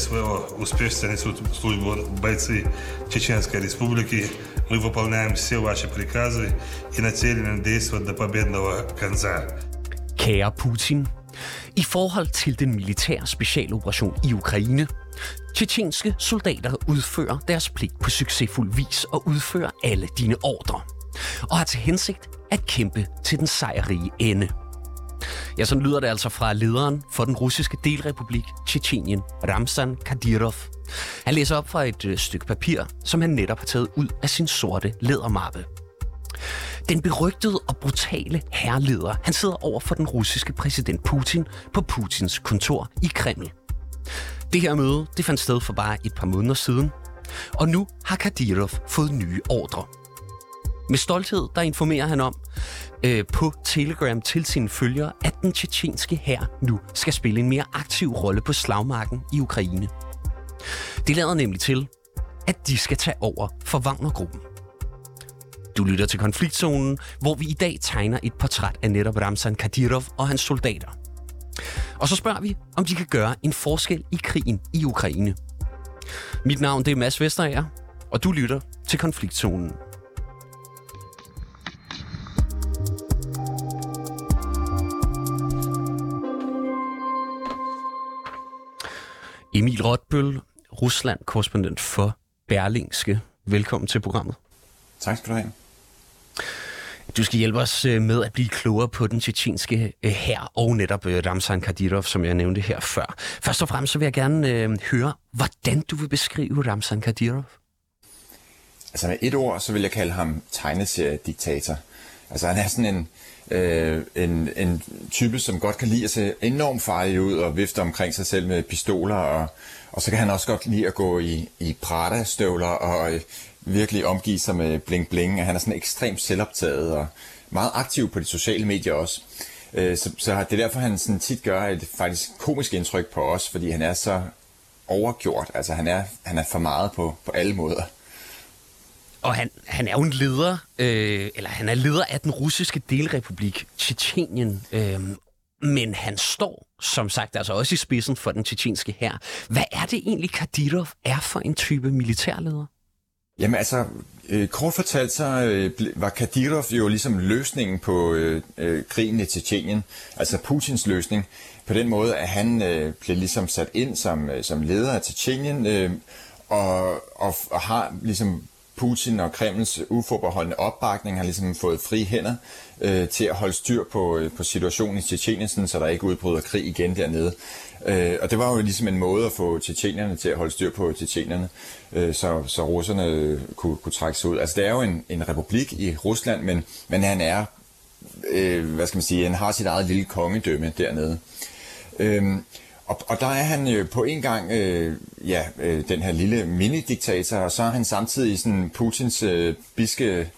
своего успешно несут службу бойцы Чеченской Республики. Мы выполняем все ваши приказы и нацелены действовать до победного конца. Kære Putin, i forhold til den militære specialoperation i Ukraine, tjetjenske soldater udfører deres pligt på succesfuld vis og udfører alle dine ordre, og har til hensigt at kæmpe til den sejrige ende. Ja, sådan lyder det altså fra lederen for den russiske delrepublik Tjetjenien, Ramzan Kadyrov. Han læser op fra et øh, stykke papir, som han netop har taget ud af sin sorte lædermappe. Den berygtede og brutale herreleder, han sidder over for den russiske præsident Putin på Putins kontor i Kreml. Det her møde det fandt sted for bare et par måneder siden, og nu har Kadyrov fået nye ordre. Med stolthed, der informerer han om øh, på Telegram til sine følgere, at den tjetjenske hær nu skal spille en mere aktiv rolle på slagmarken i Ukraine. Det lader nemlig til, at de skal tage over for Wagner-gruppen. Du lytter til konfliktzonen, hvor vi i dag tegner et portræt af netop Ramzan Kadyrov og hans soldater. Og så spørger vi, om de kan gøre en forskel i krigen i Ukraine. Mit navn det er Mads Vesterager, og du lytter til konfliktzonen. Emil Rotbøl, Rusland-korrespondent for Berlingske. Velkommen til programmet. Tak skal du have. Du skal hjælpe os øh, med at blive klogere på den tjetjenske øh, her og netop øh, Ramzan Kadyrov, som jeg nævnte her før. Først og fremmest så vil jeg gerne øh, høre, hvordan du vil beskrive Ramzan Kadyrov. Altså med et ord, så vil jeg kalde ham tegneseriediktator. Altså han er sådan en, øh, en, en type, som godt kan lide at se enormt farlig ud og vifte omkring sig selv med pistoler. Og, og så kan han også godt lide at gå i, i Prada-støvler og øh, virkelig omgive sig med bling-bling. Han er sådan ekstremt selvoptaget og meget aktiv på de sociale medier også. Øh, så, så det er derfor, han sådan tit gør et faktisk komisk indtryk på os, fordi han er så overgjort. Altså han er, han er for meget på, på alle måder. Og han, han er jo en leder, øh, eller han er leder af den russiske delrepublik, Tjetjenien. Øh, men han står, som sagt, altså også i spidsen for den tjetjenske her. Hvad er det egentlig, Kadyrov er for en type militærleder? Jamen altså, øh, kort fortalt så øh, var Kadyrov jo ligesom løsningen på øh, øh, krigen i Tjetjenien, altså Putins løsning, på den måde, at han øh, blev ligesom sat ind som, øh, som leder af Tjetjenien, øh, og, og, og har ligesom Putin og Kremls uforbeholdende opbakning har ligesom fået fri hænder øh, til at holde styr på, øh, på situationen i Tjetjenien, så der ikke udbryder krig igen dernede. Øh, og det var jo ligesom en måde at få tjetjenierne til at holde styr på tjetjenierne, øh, så, så russerne øh, kunne, kunne trække sig ud. Altså det er jo en, en republik i Rusland, men, men han er, øh, hvad skal man sige, han har sit eget lille kongedømme dernede. Øh, og, og der er han øh, på en gang øh, ja, øh, den her lille mini-diktator, og så er han samtidig sådan Putins øh, biske,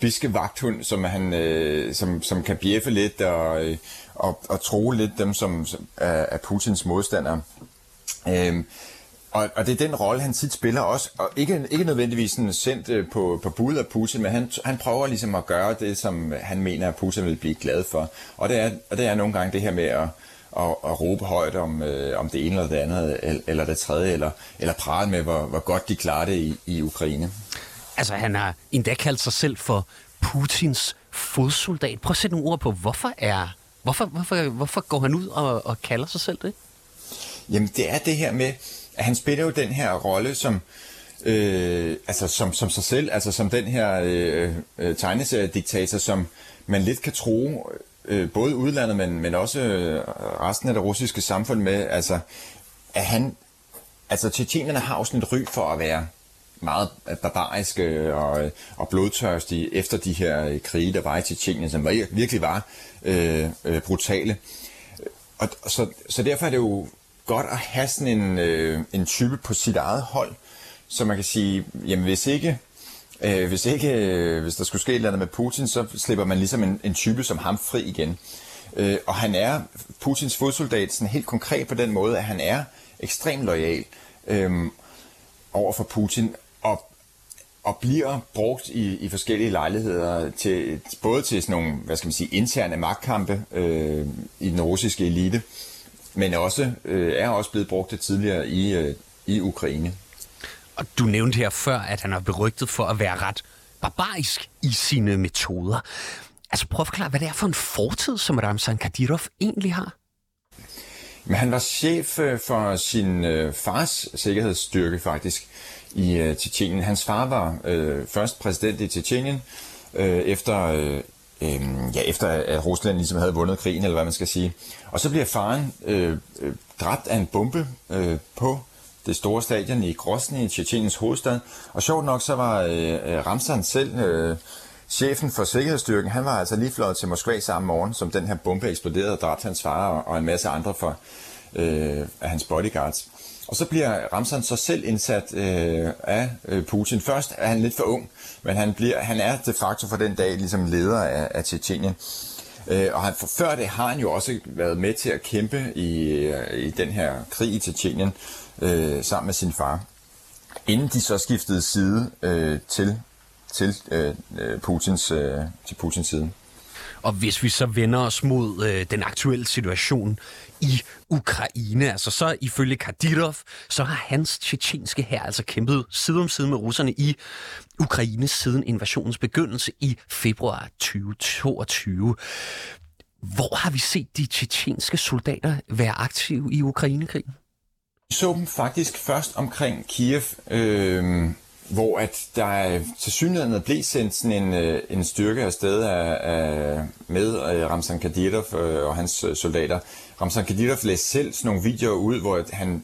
biske vagthund, som, han, øh, som, som kan bjeffe lidt og, øh, og, og tro lidt dem, som, som er, er Putins modstandere. Øh, og, og det er den rolle, han tit spiller også, og ikke, ikke nødvendigvis sådan sendt øh, på, på bud af Putin, men han, han prøver ligesom at gøre det, som han mener, at Putin vil blive glad for. Og det er, og det er nogle gange det her med at og, og råbe højt om, øh, om det ene eller det andet, eller det tredje, eller, eller prale med, hvor, hvor godt de klarer det i, i Ukraine. Altså, han har endda kaldt sig selv for Putins fodsoldat. Prøv at sætte nogle ord på, hvorfor er... Hvorfor, hvorfor, hvorfor går han ud og, og kalder sig selv det? Jamen, det er det her med, at han spiller jo den her rolle som, øh, altså som, som sig selv, altså som den her øh, øh, tegneseriediktator, som man lidt kan tro øh, både udlandet, men, men også øh, resten af det russiske samfund med, altså, at han, altså tjetjenerne har jo sådan et ry for at være meget barbariske øh, og, øh, og blodtørstige efter de her krige, der var i Tjetjenien, som virkelig var øh, øh, brutale. Og, så, så derfor er det jo godt at have sådan en, øh, en type på sit eget hold, så man kan sige, jamen hvis ikke Øh, hvis ikke, øh, hvis der skulle ske et eller andet med Putin, så slipper man ligesom en, en type som ham fri igen. Øh, og han er Putins fodsoldat sådan helt konkret på den måde, at han er ekstremt lojal øh, over for Putin, og, og bliver brugt i, i forskellige lejligheder, til, både til sådan nogle, hvad skal man sige, interne magtkampe øh, i den russiske elite, men også, øh, er også blevet brugt tidligere i, øh, i Ukraine. Og du nævnte her før, at han er berygtet for at være ret barbarisk i sine metoder. Altså prøv at forklare, hvad det er for en fortid, som Ramzan Kadyrov egentlig har. Men han var chef øh, for sin øh, fars sikkerhedsstyrke faktisk i øh, Tjetjenien. Hans far var øh, først præsident i Tjetjenien, øh, efter, øh, øh, ja, efter at Rusland ligesom havde vundet krigen, eller hvad man skal sige. Og så bliver faren øh, øh, dræbt af en bombe øh, på det store stadion i Grosny, i Tjetjeniens hovedstad. Og sjovt nok, så var øh, øh Ramsan selv, øh, chefen for sikkerhedsstyrken, han var altså lige fløjet til Moskva samme morgen, som den her bombe eksploderede og dræbte hans far og, og en masse andre for, øh, af hans bodyguards. Og så bliver Ramsan så selv indsat øh, af øh, Putin. Først er han lidt for ung, men han, bliver, han er de facto for den dag ligesom leder af, af Tjetjenien. Øh, og han, for før det har han jo også været med til at kæmpe i, øh, i den her krig i Tjetjenien øh, sammen med sin far. Inden de så skiftede side øh, til, til, øh, øh, Putins, øh, til Putins side. Og hvis vi så vender os mod øh, den aktuelle situation i Ukraine, altså så ifølge Kadyrov, så har hans tjetjenske her altså kæmpet side om side med russerne i Ukraine siden invasionens begyndelse i februar 2022. Hvor har vi set de tjetjenske soldater være aktive i Ukrainekrigen? Vi så dem faktisk først omkring Kiev, øh, hvor at der til synligheden blev sendt sådan en, øh, en styrke afsted af, af, med øh, Ramzan Kadyrov øh, og hans øh, soldater. Ramzan Kadyrov læste selv sådan nogle videoer ud, hvor han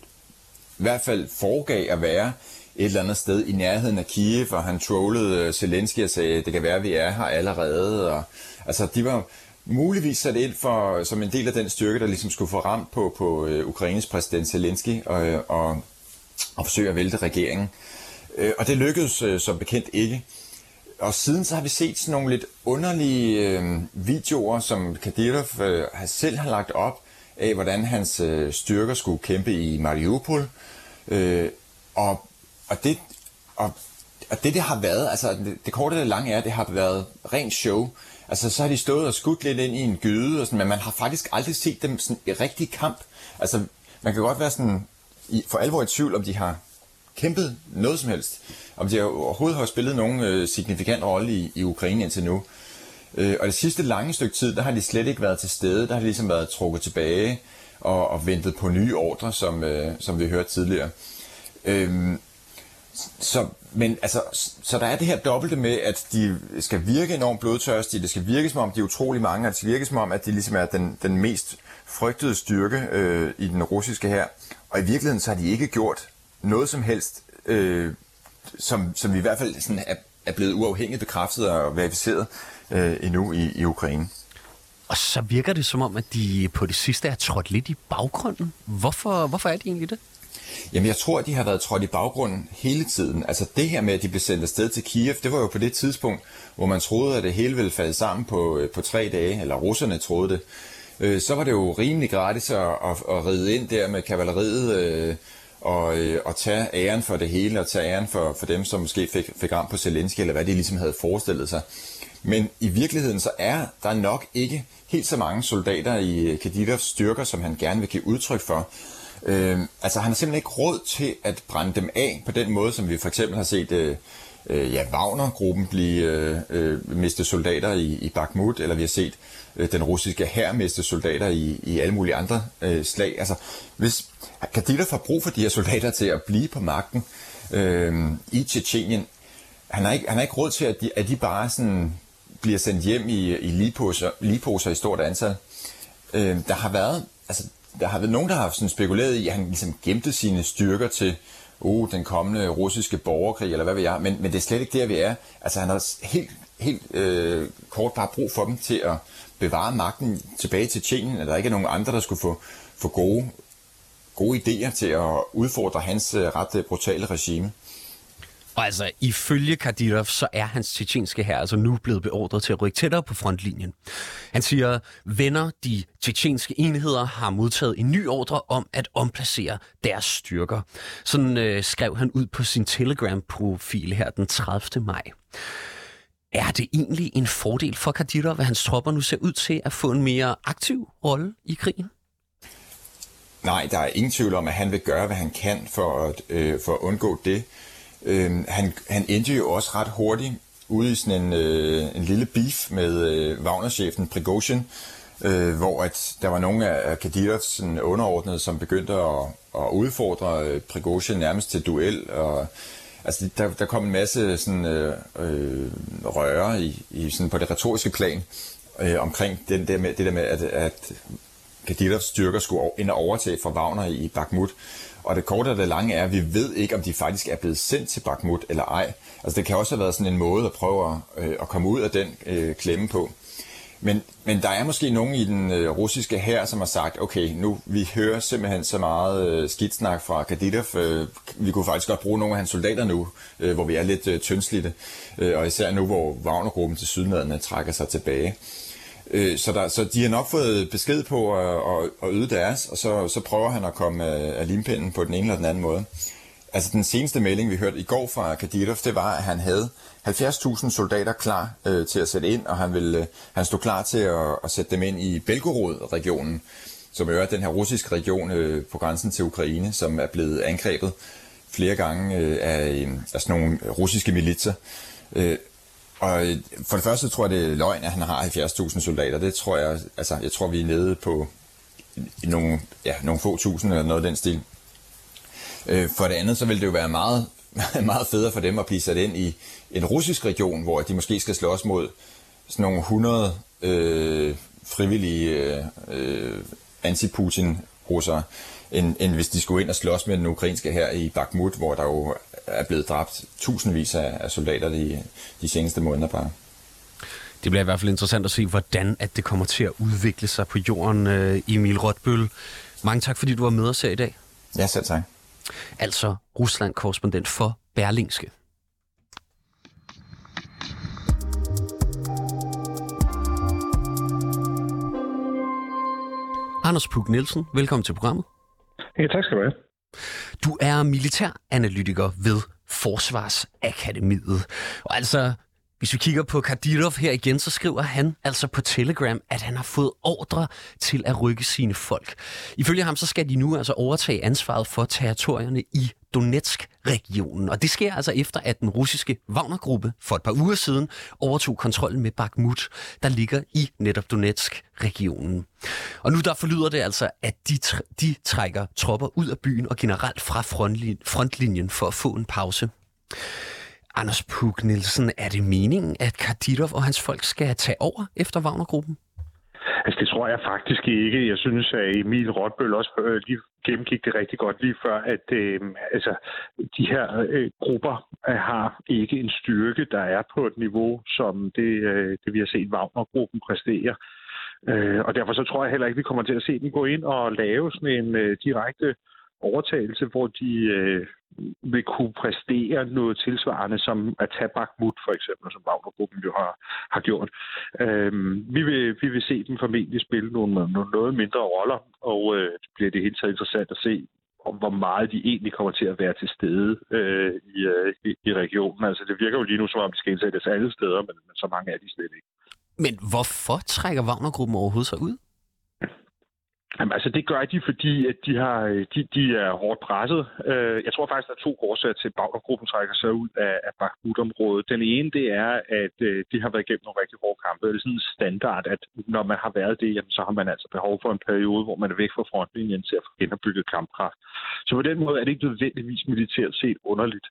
i hvert fald foregav at være et eller andet sted i nærheden af Kiev, og han trollede øh, Zelensky og sagde, det kan være, at vi er her allerede. Og, altså, de var muligvis sat ind for, som en del af den styrke, der ligesom skulle få ramt på, på øh, Ukraines præsident Zelensky og, og, og forsøge at vælte regeringen. Øh, og det lykkedes øh, som bekendt ikke. Og siden så har vi set sådan nogle lidt underlige øh, videoer, som Kadyrov øh, selv har lagt op, af hvordan hans øh, styrker skulle kæmpe i Mariupol. Øh, og, og, det, og, og det, det har været, altså det, det korte og det lange er, at det har været rent show. Altså, så har de stået og skudt lidt ind i en gyde, og sådan, men man har faktisk aldrig set dem sådan i rigtig kamp. Altså, man kan godt være sådan i, for alvor i tvivl, om de har kæmpet noget som helst. Om de overhovedet har spillet nogen øh, signifikant rolle i, i Ukraine indtil nu. Øh, og det sidste lange stykke tid, der har de slet ikke været til stede. Der har de ligesom været trukket tilbage og, og ventet på nye ordre, som, øh, som vi hørte tidligere. Øh, så, men altså, så der er det her dobbelte med, at de skal virke enormt blodtørstige, det skal virke som om, de er utrolig mange, og det skal virke som om, at de ligesom er den, den mest frygtede styrke øh, i den russiske her. Og i virkeligheden så har de ikke gjort noget som helst, øh, som, som vi i hvert fald sådan er, er blevet uafhængigt bekræftet og verificeret øh, endnu i, i Ukraine. Og så virker det som om, at de på det sidste er trådt lidt i baggrunden. Hvorfor, hvorfor er de egentlig det? Jamen, jeg tror, at de har været trådt i baggrunden hele tiden. Altså det her med, at de blev sendt afsted til Kiev, det var jo på det tidspunkt, hvor man troede, at det hele ville falde sammen på, øh, på tre dage, eller russerne troede det. Øh, så var det jo rimelig gratis at, at, at ride ind der med kavaleriet øh, og, øh, og tage æren for det hele, og tage æren for, for dem, som måske fik, fik ramt på Zelensky, eller hvad de ligesom havde forestillet sig. Men i virkeligheden så er der nok ikke helt så mange soldater i Kadyrovs styrker, som han gerne vil give udtryk for. Øh, altså han har simpelthen ikke råd til at brænde dem af på den måde, som vi for eksempel har set øh, øh, ja, Wagner-gruppen blive øh, øh, miste soldater i, i Bakhmut, eller vi har set øh, den russiske hær miste soldater i, i alle mulige andre øh, slag. Altså, hvis Kadyrov har brug for de her soldater til at blive på magten øh, i Tjetjenien, han har, ikke, han har ikke råd til, at de, at de bare sådan bliver sendt hjem i, i ligeposer, ligeposer i stort antal. Øh, der har været, altså der har været nogen, der har sådan spekuleret i, at han ligesom gemte sine styrker til uh, den kommende russiske borgerkrig, eller hvad ved jeg, men, men det er slet ikke der, vi er. Altså han har helt, helt øh, kort bare brug for dem til at bevare magten tilbage til Tjenien, at der ikke er nogen andre, der skulle få, få gode, gode idéer til at udfordre hans øh, ret øh, brutale regime. Og altså, ifølge Kadyrov, så er hans tjetjenske her altså nu blevet beordret til at rykke tættere på frontlinjen. Han siger, venner, de tjetjenske enheder har modtaget en ny ordre om at omplacere deres styrker. Sådan øh, skrev han ud på sin Telegram-profil her den 30. maj. Er det egentlig en fordel for Kadyrov, at hans tropper nu ser ud til at få en mere aktiv rolle i krigen? nej, der er ingen tvivl om, at han vil gøre, hvad han kan for at, øh, for at undgå det. Øh, han, han endte jo også ret hurtigt ude i sådan en, øh, en lille beef med øh, Wagner-chefen Prigozhin, øh, hvor at der var nogle af Kadirovs underordnede, som begyndte at, at udfordre øh, Prigozhin nærmest til duel, og altså, der, der kom en masse sådan, øh, øh, røre i, i, sådan på det retoriske plan øh, omkring den der med, det der med, at, at Kadirovs styrker skulle ind og overtage fra Wagner i Bakhmut. Og det korte og det lange er, at vi ved ikke, om de faktisk er blevet sendt til Bakhmut eller ej. Altså det kan også have været sådan en måde at prøve at, øh, at komme ud af den øh, klemme på. Men, men der er måske nogen i den øh, russiske her, som har sagt, okay, nu vi hører simpelthen så meget øh, skidsnak fra Kadyrov. Øh, vi kunne faktisk godt bruge nogle af hans soldater nu, øh, hvor vi er lidt øh, tyndslidte. Øh, og især nu, hvor Wagnergruppen til sydlandene trækker sig tilbage. Øh, Øh, så, der, så de har nok fået besked på at, at, at yde deres, og så, så prøver han at komme øh, af, limpinden på den ene eller den anden måde. Altså den seneste melding, vi hørte i går fra Kadyrov, det var, at han havde 70.000 soldater klar øh, til at sætte ind, og han, ville, øh, han stod klar til at, at sætte dem ind i Belgorod-regionen, som er den her russiske region øh, på grænsen til Ukraine, som er blevet angrebet flere gange øh, af, øh, af sådan nogle russiske militser. Øh, og øh, for det første tror jeg, det er løgn, at han har 70.000 soldater. Det tror jeg, altså jeg tror, vi er nede på nogle, ja, nogle få tusind eller noget af den stil. Øh, for det andet, så vil det jo være meget, meget federe for dem at blive sat ind i en russisk region, hvor de måske skal slås mod sådan nogle 100 øh, frivillige øh, øh anti-Putin-russere, end, end hvis de skulle ind og slås med den ukrainske her i Bakhmut, hvor der jo er blevet dræbt tusindvis af, af soldater de, de seneste måneder bare. Det bliver i hvert fald interessant at se, hvordan at det kommer til at udvikle sig på jorden, øh, Emil Rotbøl. Mange tak, fordi du var med os her i dag. Ja, selv tak. Altså Rusland-korrespondent for Berlingske. Anders Puk Nielsen, velkommen til programmet. Ja, tak skal du have. Du er militæranalytiker ved Forsvarsakademiet. Og altså, hvis vi kigger på Kadyrov her igen, så skriver han altså på Telegram, at han har fået ordre til at rykke sine folk. Ifølge ham, så skal de nu altså overtage ansvaret for territorierne i Donetsk-regionen. Og det sker altså efter, at den russiske Wagner-gruppe for et par uger siden overtog kontrollen med Bakhmut, der ligger i netop Donetsk-regionen. Og nu der forlyder det altså, at de, de trækker tropper ud af byen og generelt fra frontlinjen for at få en pause. Anders Puk Nielsen, er det meningen, at Kadyrov og hans folk skal tage over efter Wagnergruppen? Altså, det tror jeg faktisk ikke. Jeg synes, at Emil Rotbøl også øh, lige gennemgik det rigtig godt lige før, at øh, altså, de her øh, grupper øh, har ikke en styrke, der er på et niveau, som det, øh, det vi har set Wagner-gruppen præstere. Øh, og derfor så tror jeg heller ikke, vi kommer til at se dem gå ind og lave sådan en øh, direkte overtagelse, hvor de øh, vil kunne præstere noget tilsvarende som at tage Bakhmut for eksempel, som Wagnergruppen jo har, har gjort. Øhm, vi, vil, vi vil se dem formentlig spille nogle, nogle noget mindre roller, og øh, det bliver det helt taget interessant at se, om hvor meget de egentlig kommer til at være til stede øh, i, øh, i, i regionen. Altså det virker jo lige nu, som om de skal indsættes alle steder, men, men så mange er de slet ikke. Men hvorfor trækker Wagner-gruppen overhovedet sig ud? Jamen, altså, det gør de, fordi at de, har, de, de er hårdt presset. Øh, jeg tror faktisk, der er to årsager til, at Bagnergruppen trækker sig ud af, af Bakhmut-området. Den ene, det er, at øh, de har været igennem nogle rigtig hårde kampe. Det er sådan en standard, at når man har været det, jamen, så har man altså behov for en periode, hvor man er væk fra frontlinjen til at få genopbygget kampkraft. Så på den måde er det ikke nødvendigvis militært set underligt,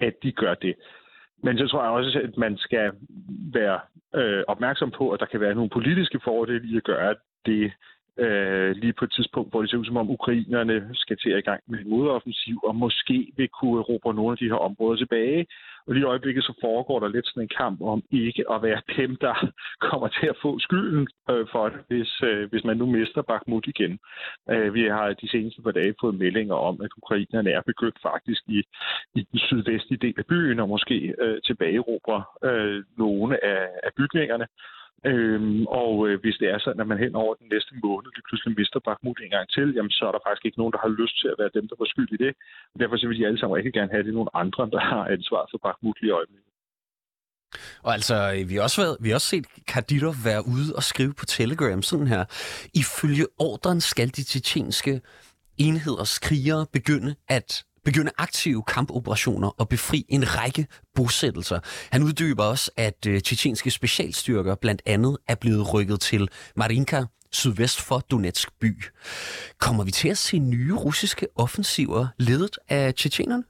at de gør det. Men så tror jeg også, at man skal være øh, opmærksom på, at der kan være nogle politiske fordele i at gøre det øh, lige på et tidspunkt, hvor det ser ud som om ukrainerne skal til at i gang med en modoffensiv, og måske vil kunne erobre nogle af de her områder tilbage. Og lige i øjeblikket så foregår der lidt sådan en kamp om ikke at være dem, der kommer til at få skylden øh, for det, hvis, øh, hvis man nu mister Bakhmut igen. Øh, vi har de seneste par dage fået meldinger om, at ukrainerne er begyndt faktisk i, i den sydvestlige del af byen, og måske øh, tilbageerobre øh, nogle af, af bygningerne. Øhm, og øh, hvis det er sådan, at man hen over den næste måned lige pludselig mister Bakhmut en gang til, jamen så er der faktisk ikke nogen, der har lyst til at være dem, der var skyld i det. Og derfor så vil de alle sammen rigtig gerne have, det nogle andre, der har ansvar for Bakhmut lige i øjeblikket. Og altså, øh, vi har også, været, vi har også set Kadyrov være ude og skrive på Telegram sådan her. Ifølge ordren skal de tjetjenske enheders krigere begynde at begynde aktive kampoperationer og befri en række bosættelser. Han uddyber også, at øh, tjetjenske specialstyrker blandt andet er blevet rykket til Marinka, sydvest for Donetsk by. Kommer vi til at se nye russiske offensiver ledet af tjetjenerne?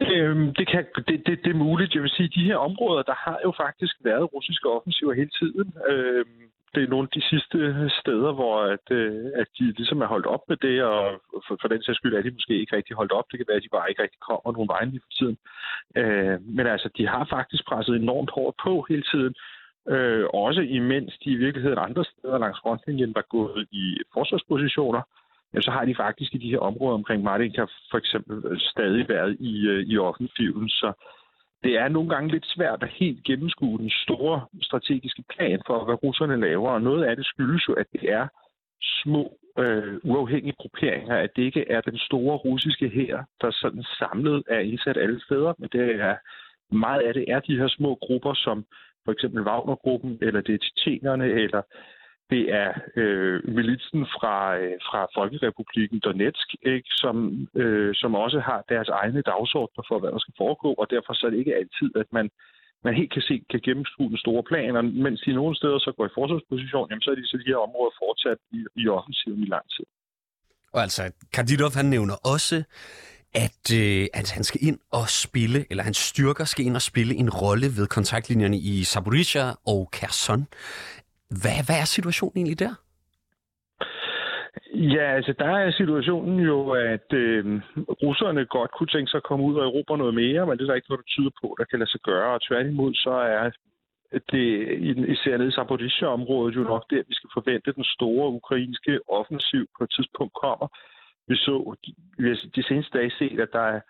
Øhm, det, kan, det, det, det er muligt. Jeg vil sige, de her områder, der har jo faktisk været russiske offensiver hele tiden. Øhm, det er nogle af de sidste steder, hvor at, øh, at de ligesom er holdt op med det, og for, for den sags skyld er de måske ikke rigtig holdt op. Det kan være, at de bare ikke rigtig kommer nogen vejen lige for tiden. Øh, men altså, de har faktisk presset enormt hårdt på hele tiden. Øh, også imens de i virkeligheden andre steder langs frontlinjen var gået i forsvarspositioner, jamen, så har de faktisk i de her områder omkring Martinka for eksempel stadig været i, øh, i offensiven. Så det er nogle gange lidt svært at helt gennemskue den store strategiske plan for, hvad russerne laver, og noget af det skyldes jo, at det er små øh, uafhængige grupperinger, at det ikke er den store russiske her, der sådan samlet er indsat alle steder, men det er meget af det er de her små grupper, som for eksempel Wagnergruppen, eller det er tjetjenerne, eller det er øh, militsen fra, øh, fra Folkerepubliken Donetsk, ikke, som, øh, som også har deres egne dagsordner for, hvad der skal foregå, og derfor så er det ikke altid, at man, man helt kan se, kan gennemskue den store plan, og mens de nogle steder så går i forsvarsposition, jamen, så er de så de her områder fortsat i, i offensiven i lang tid. Og altså, Kadyrov han nævner også, at, øh, at han skal ind og spille, eller hans styrker skal ind og spille en rolle ved kontaktlinjerne i Zaporizhia og Kherson. Hvad, hvad er situationen egentlig der? Ja, altså der er situationen jo, at øh, russerne godt kunne tænke sig at komme ud og erobre noget mere, men det er der ikke noget, der tyder på, der kan lade sig gøre. Og tværtimod så er det især nede i Zaporizhia-området jo nok der, vi skal forvente den store ukrainske offensiv på et tidspunkt kommer. Vi så vi har de seneste dage set, at der er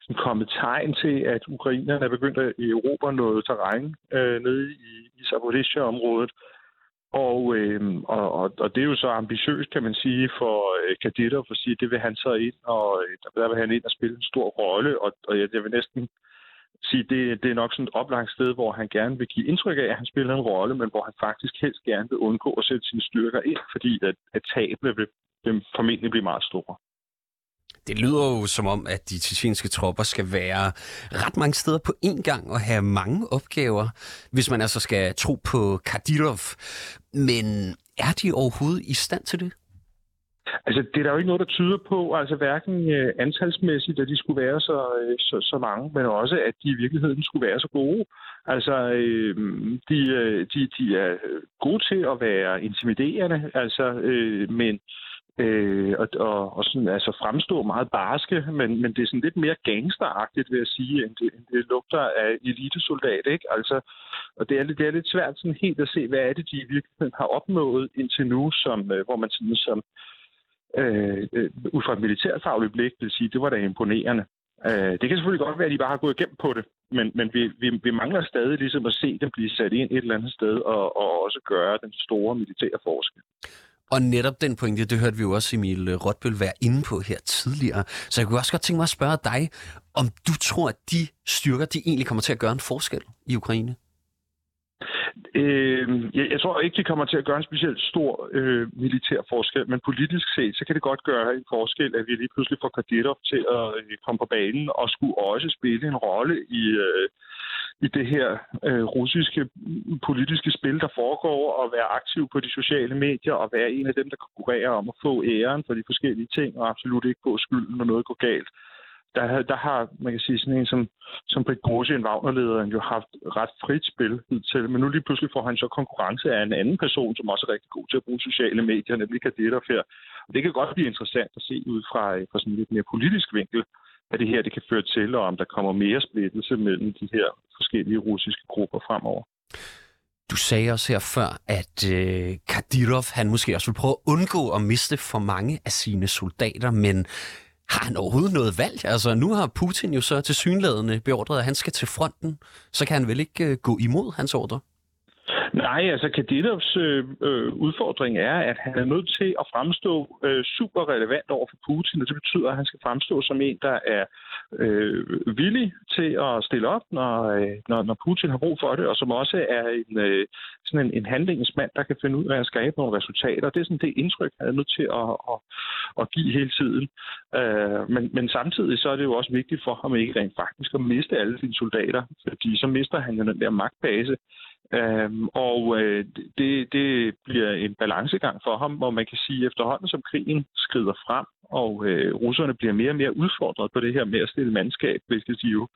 sådan kommet tegn til, at ukrainerne er begyndt at erobre noget terræn øh, nede i, i Zaporizhia-området. Og, øh, og, og, og det er jo så ambitiøst, kan man sige, for øh, for at sige, det vil han så ind, og øh, der vil han ind og spille en stor rolle, og, og jeg, jeg vil næsten sige, det, det er nok sådan et oplagt sted, hvor han gerne vil give indtryk af, at han spiller en rolle, men hvor han faktisk helst gerne vil undgå at sætte sine styrker ind, fordi at, at tabene vil, vil formentlig blive meget store. Det lyder jo som om, at de tjetjenske tropper skal være ret mange steder på én gang og have mange opgaver, hvis man altså skal tro på Kadyrov. Men er de overhovedet i stand til det? Altså, det er der jo ikke noget, der tyder på, altså hverken øh, antalsmæssigt, at de skulle være så, øh, så, så mange, men også, at de i virkeligheden skulle være så gode. Altså, øh, de, øh, de, de er gode til at være intimiderende, altså, øh, men øh, Øh, og, og, og sådan, altså fremstå meget barske, men, men det er sådan lidt mere gangsteragtigt, vil jeg sige, end det, end det lugter af elitesoldat, ikke? Altså, og det er, lidt, det er lidt svært sådan helt at se, hvad er det, de i virkeligheden har opnået indtil nu, som, øh, hvor man sådan som øh, øh, ud fra et militærfagligt blik vil sige, det var da imponerende. Øh, det kan selvfølgelig godt være, at de bare har gået igennem på det, men, men vi, vi, vi mangler stadig ligesom at se dem blive sat ind et eller andet sted og, og også gøre den store militære forskel. Og netop den pointe, det hørte vi jo også Emil øh, Rotbøl være inde på her tidligere. Så jeg kunne også godt tænke mig at spørge dig, om du tror, at de styrker, de egentlig kommer til at gøre en forskel i Ukraine? Øh, jeg, jeg tror ikke, de kommer til at gøre en specielt stor øh, militær forskel, men politisk set, så kan det godt gøre en forskel, at vi lige pludselig får Kadyrov til at øh, komme på banen og skulle også spille en rolle i, øh, i det her øh, russiske politiske spil, der foregår, og være aktiv på de sociale medier, og være en af dem, der konkurrerer om at få æren for de forskellige ting, og absolut ikke få skylden, når noget går galt. Der, der har, man kan sige, sådan en som, som Prigozhin, Wagner-lederen, jo haft ret frit spil til, men nu lige pludselig får han så konkurrence af en anden person, som også er rigtig god til at bruge sociale medier, nemlig Kadetter her. Og det kan godt blive interessant at se ud fra, øh, fra sådan en lidt mere politisk vinkel, hvad det her det kan føre til, og om der kommer mere splittelse mellem de her forskellige russiske grupper fremover. Du sagde også her før, at øh, Kadyrov han måske også vil prøve at undgå at miste for mange af sine soldater, men har han overhovedet noget valg? Altså, nu har Putin jo så til synlædende beordret, at han skal til fronten. Så kan han vel ikke øh, gå imod hans ordre? Nej, altså Kadilovs øh, øh, udfordring er, at han er nødt til at fremstå øh, super relevant over for Putin, og det betyder, at han skal fremstå som en, der er øh, villig til at stille op, når, øh, når, når Putin har brug for det, og som også er en, øh, sådan en, en handlingsmand, der kan finde ud af at skabe nogle resultater. Det er sådan det indtryk, han er nødt til at, at, at give hele tiden. Øh, men, men samtidig så er det jo også vigtigt for ham ikke rent faktisk at miste alle sine soldater, fordi så mister han jo den der magtbase, Øhm, og øh, det, det bliver en balancegang for ham, hvor man kan sige, at efterhånden som krigen skrider frem, og øh, russerne bliver mere og mere udfordret på det her med at stille mandskab, hvilket de jo,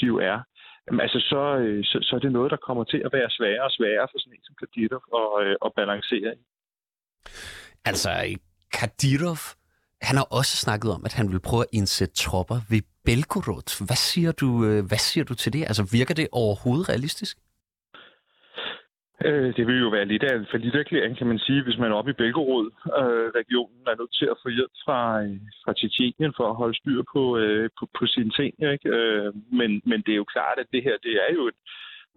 de jo er, jamen, altså så, øh, så, så er det noget, der kommer til at være sværere og sværere for sådan en som Kadyrov at, øh, at balancere i. Altså, Kadyrov, han har også snakket om, at han vil prøve at indsætte tropper ved Belgorod. Hvad siger du, øh, hvad siger du til det? Altså, virker det overhovedet realistisk? Øh, det vil jo være lidt af en forlitterklæring, kan man sige, hvis man er oppe i Belgorod-regionen øh, er nødt til at få hjælp fra, øh, fra Tjetjenien for at holde styr på, øh, på, på sine ting. Ikke? Øh, men, men det er jo klart, at det her det er jo et,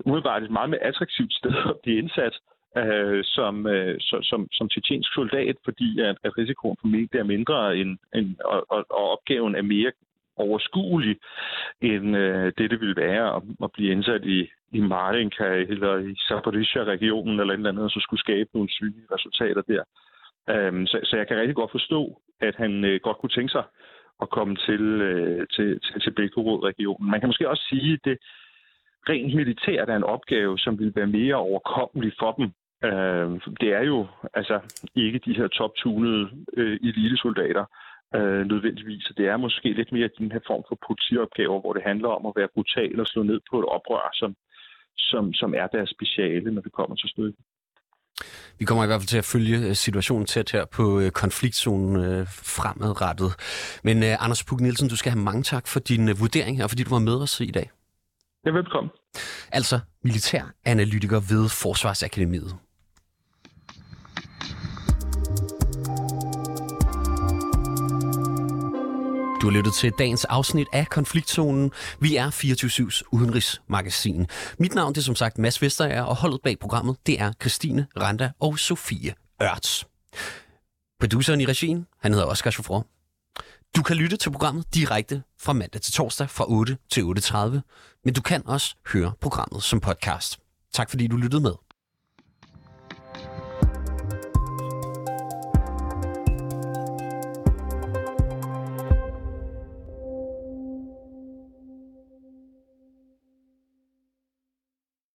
umiddelbart et meget mere attraktivt sted at blive indsat øh, som, øh, som, som tjetjensk soldat, fordi at, at risikoen for mig er mindre, end, end, og, og, og opgaven er mere overskuelig, end øh, det, det ville være at, at blive indsat i, i Marinka eller i Zaporizhia-regionen eller et eller andet, og så skulle skabe nogle synlige resultater der. Øhm, så, så jeg kan rigtig godt forstå, at han øh, godt kunne tænke sig at komme til, øh, til, til, til Belgorod-regionen. Man kan måske også sige, at det rent militært er en opgave, som vil være mere overkommelig for dem. Øh, det er jo altså ikke de her top-tunede øh, elitesoldater, øh, nødvendigvis. Det er måske lidt mere den her form for politiopgaver, hvor det handler om at være brutal og slå ned på et oprør, som, som, som er deres speciale, når det kommer til stykket. Vi kommer i hvert fald til at følge øh, situationen tæt her på øh, konfliktzonen øh, fremadrettet. Men Anders Puk Nielsen, du skal have mange tak for din vurdering her, fordi du var med os i dag. Ja, velkommen. Altså militær analytiker ved Forsvarsakademiet. Du har lyttet til dagens afsnit af Konfliktzonen. Vi er 24-7's udenrigsmagasin. Mit navn det er som sagt Mads Vesterager, og holdet bag programmet det er Christine Randa og Sofie Ørts. Produceren i regien, han hedder Oscar Chauffeur. Du kan lytte til programmet direkte fra mandag til torsdag fra 8 til 8.30, men du kan også høre programmet som podcast. Tak fordi du lyttede med.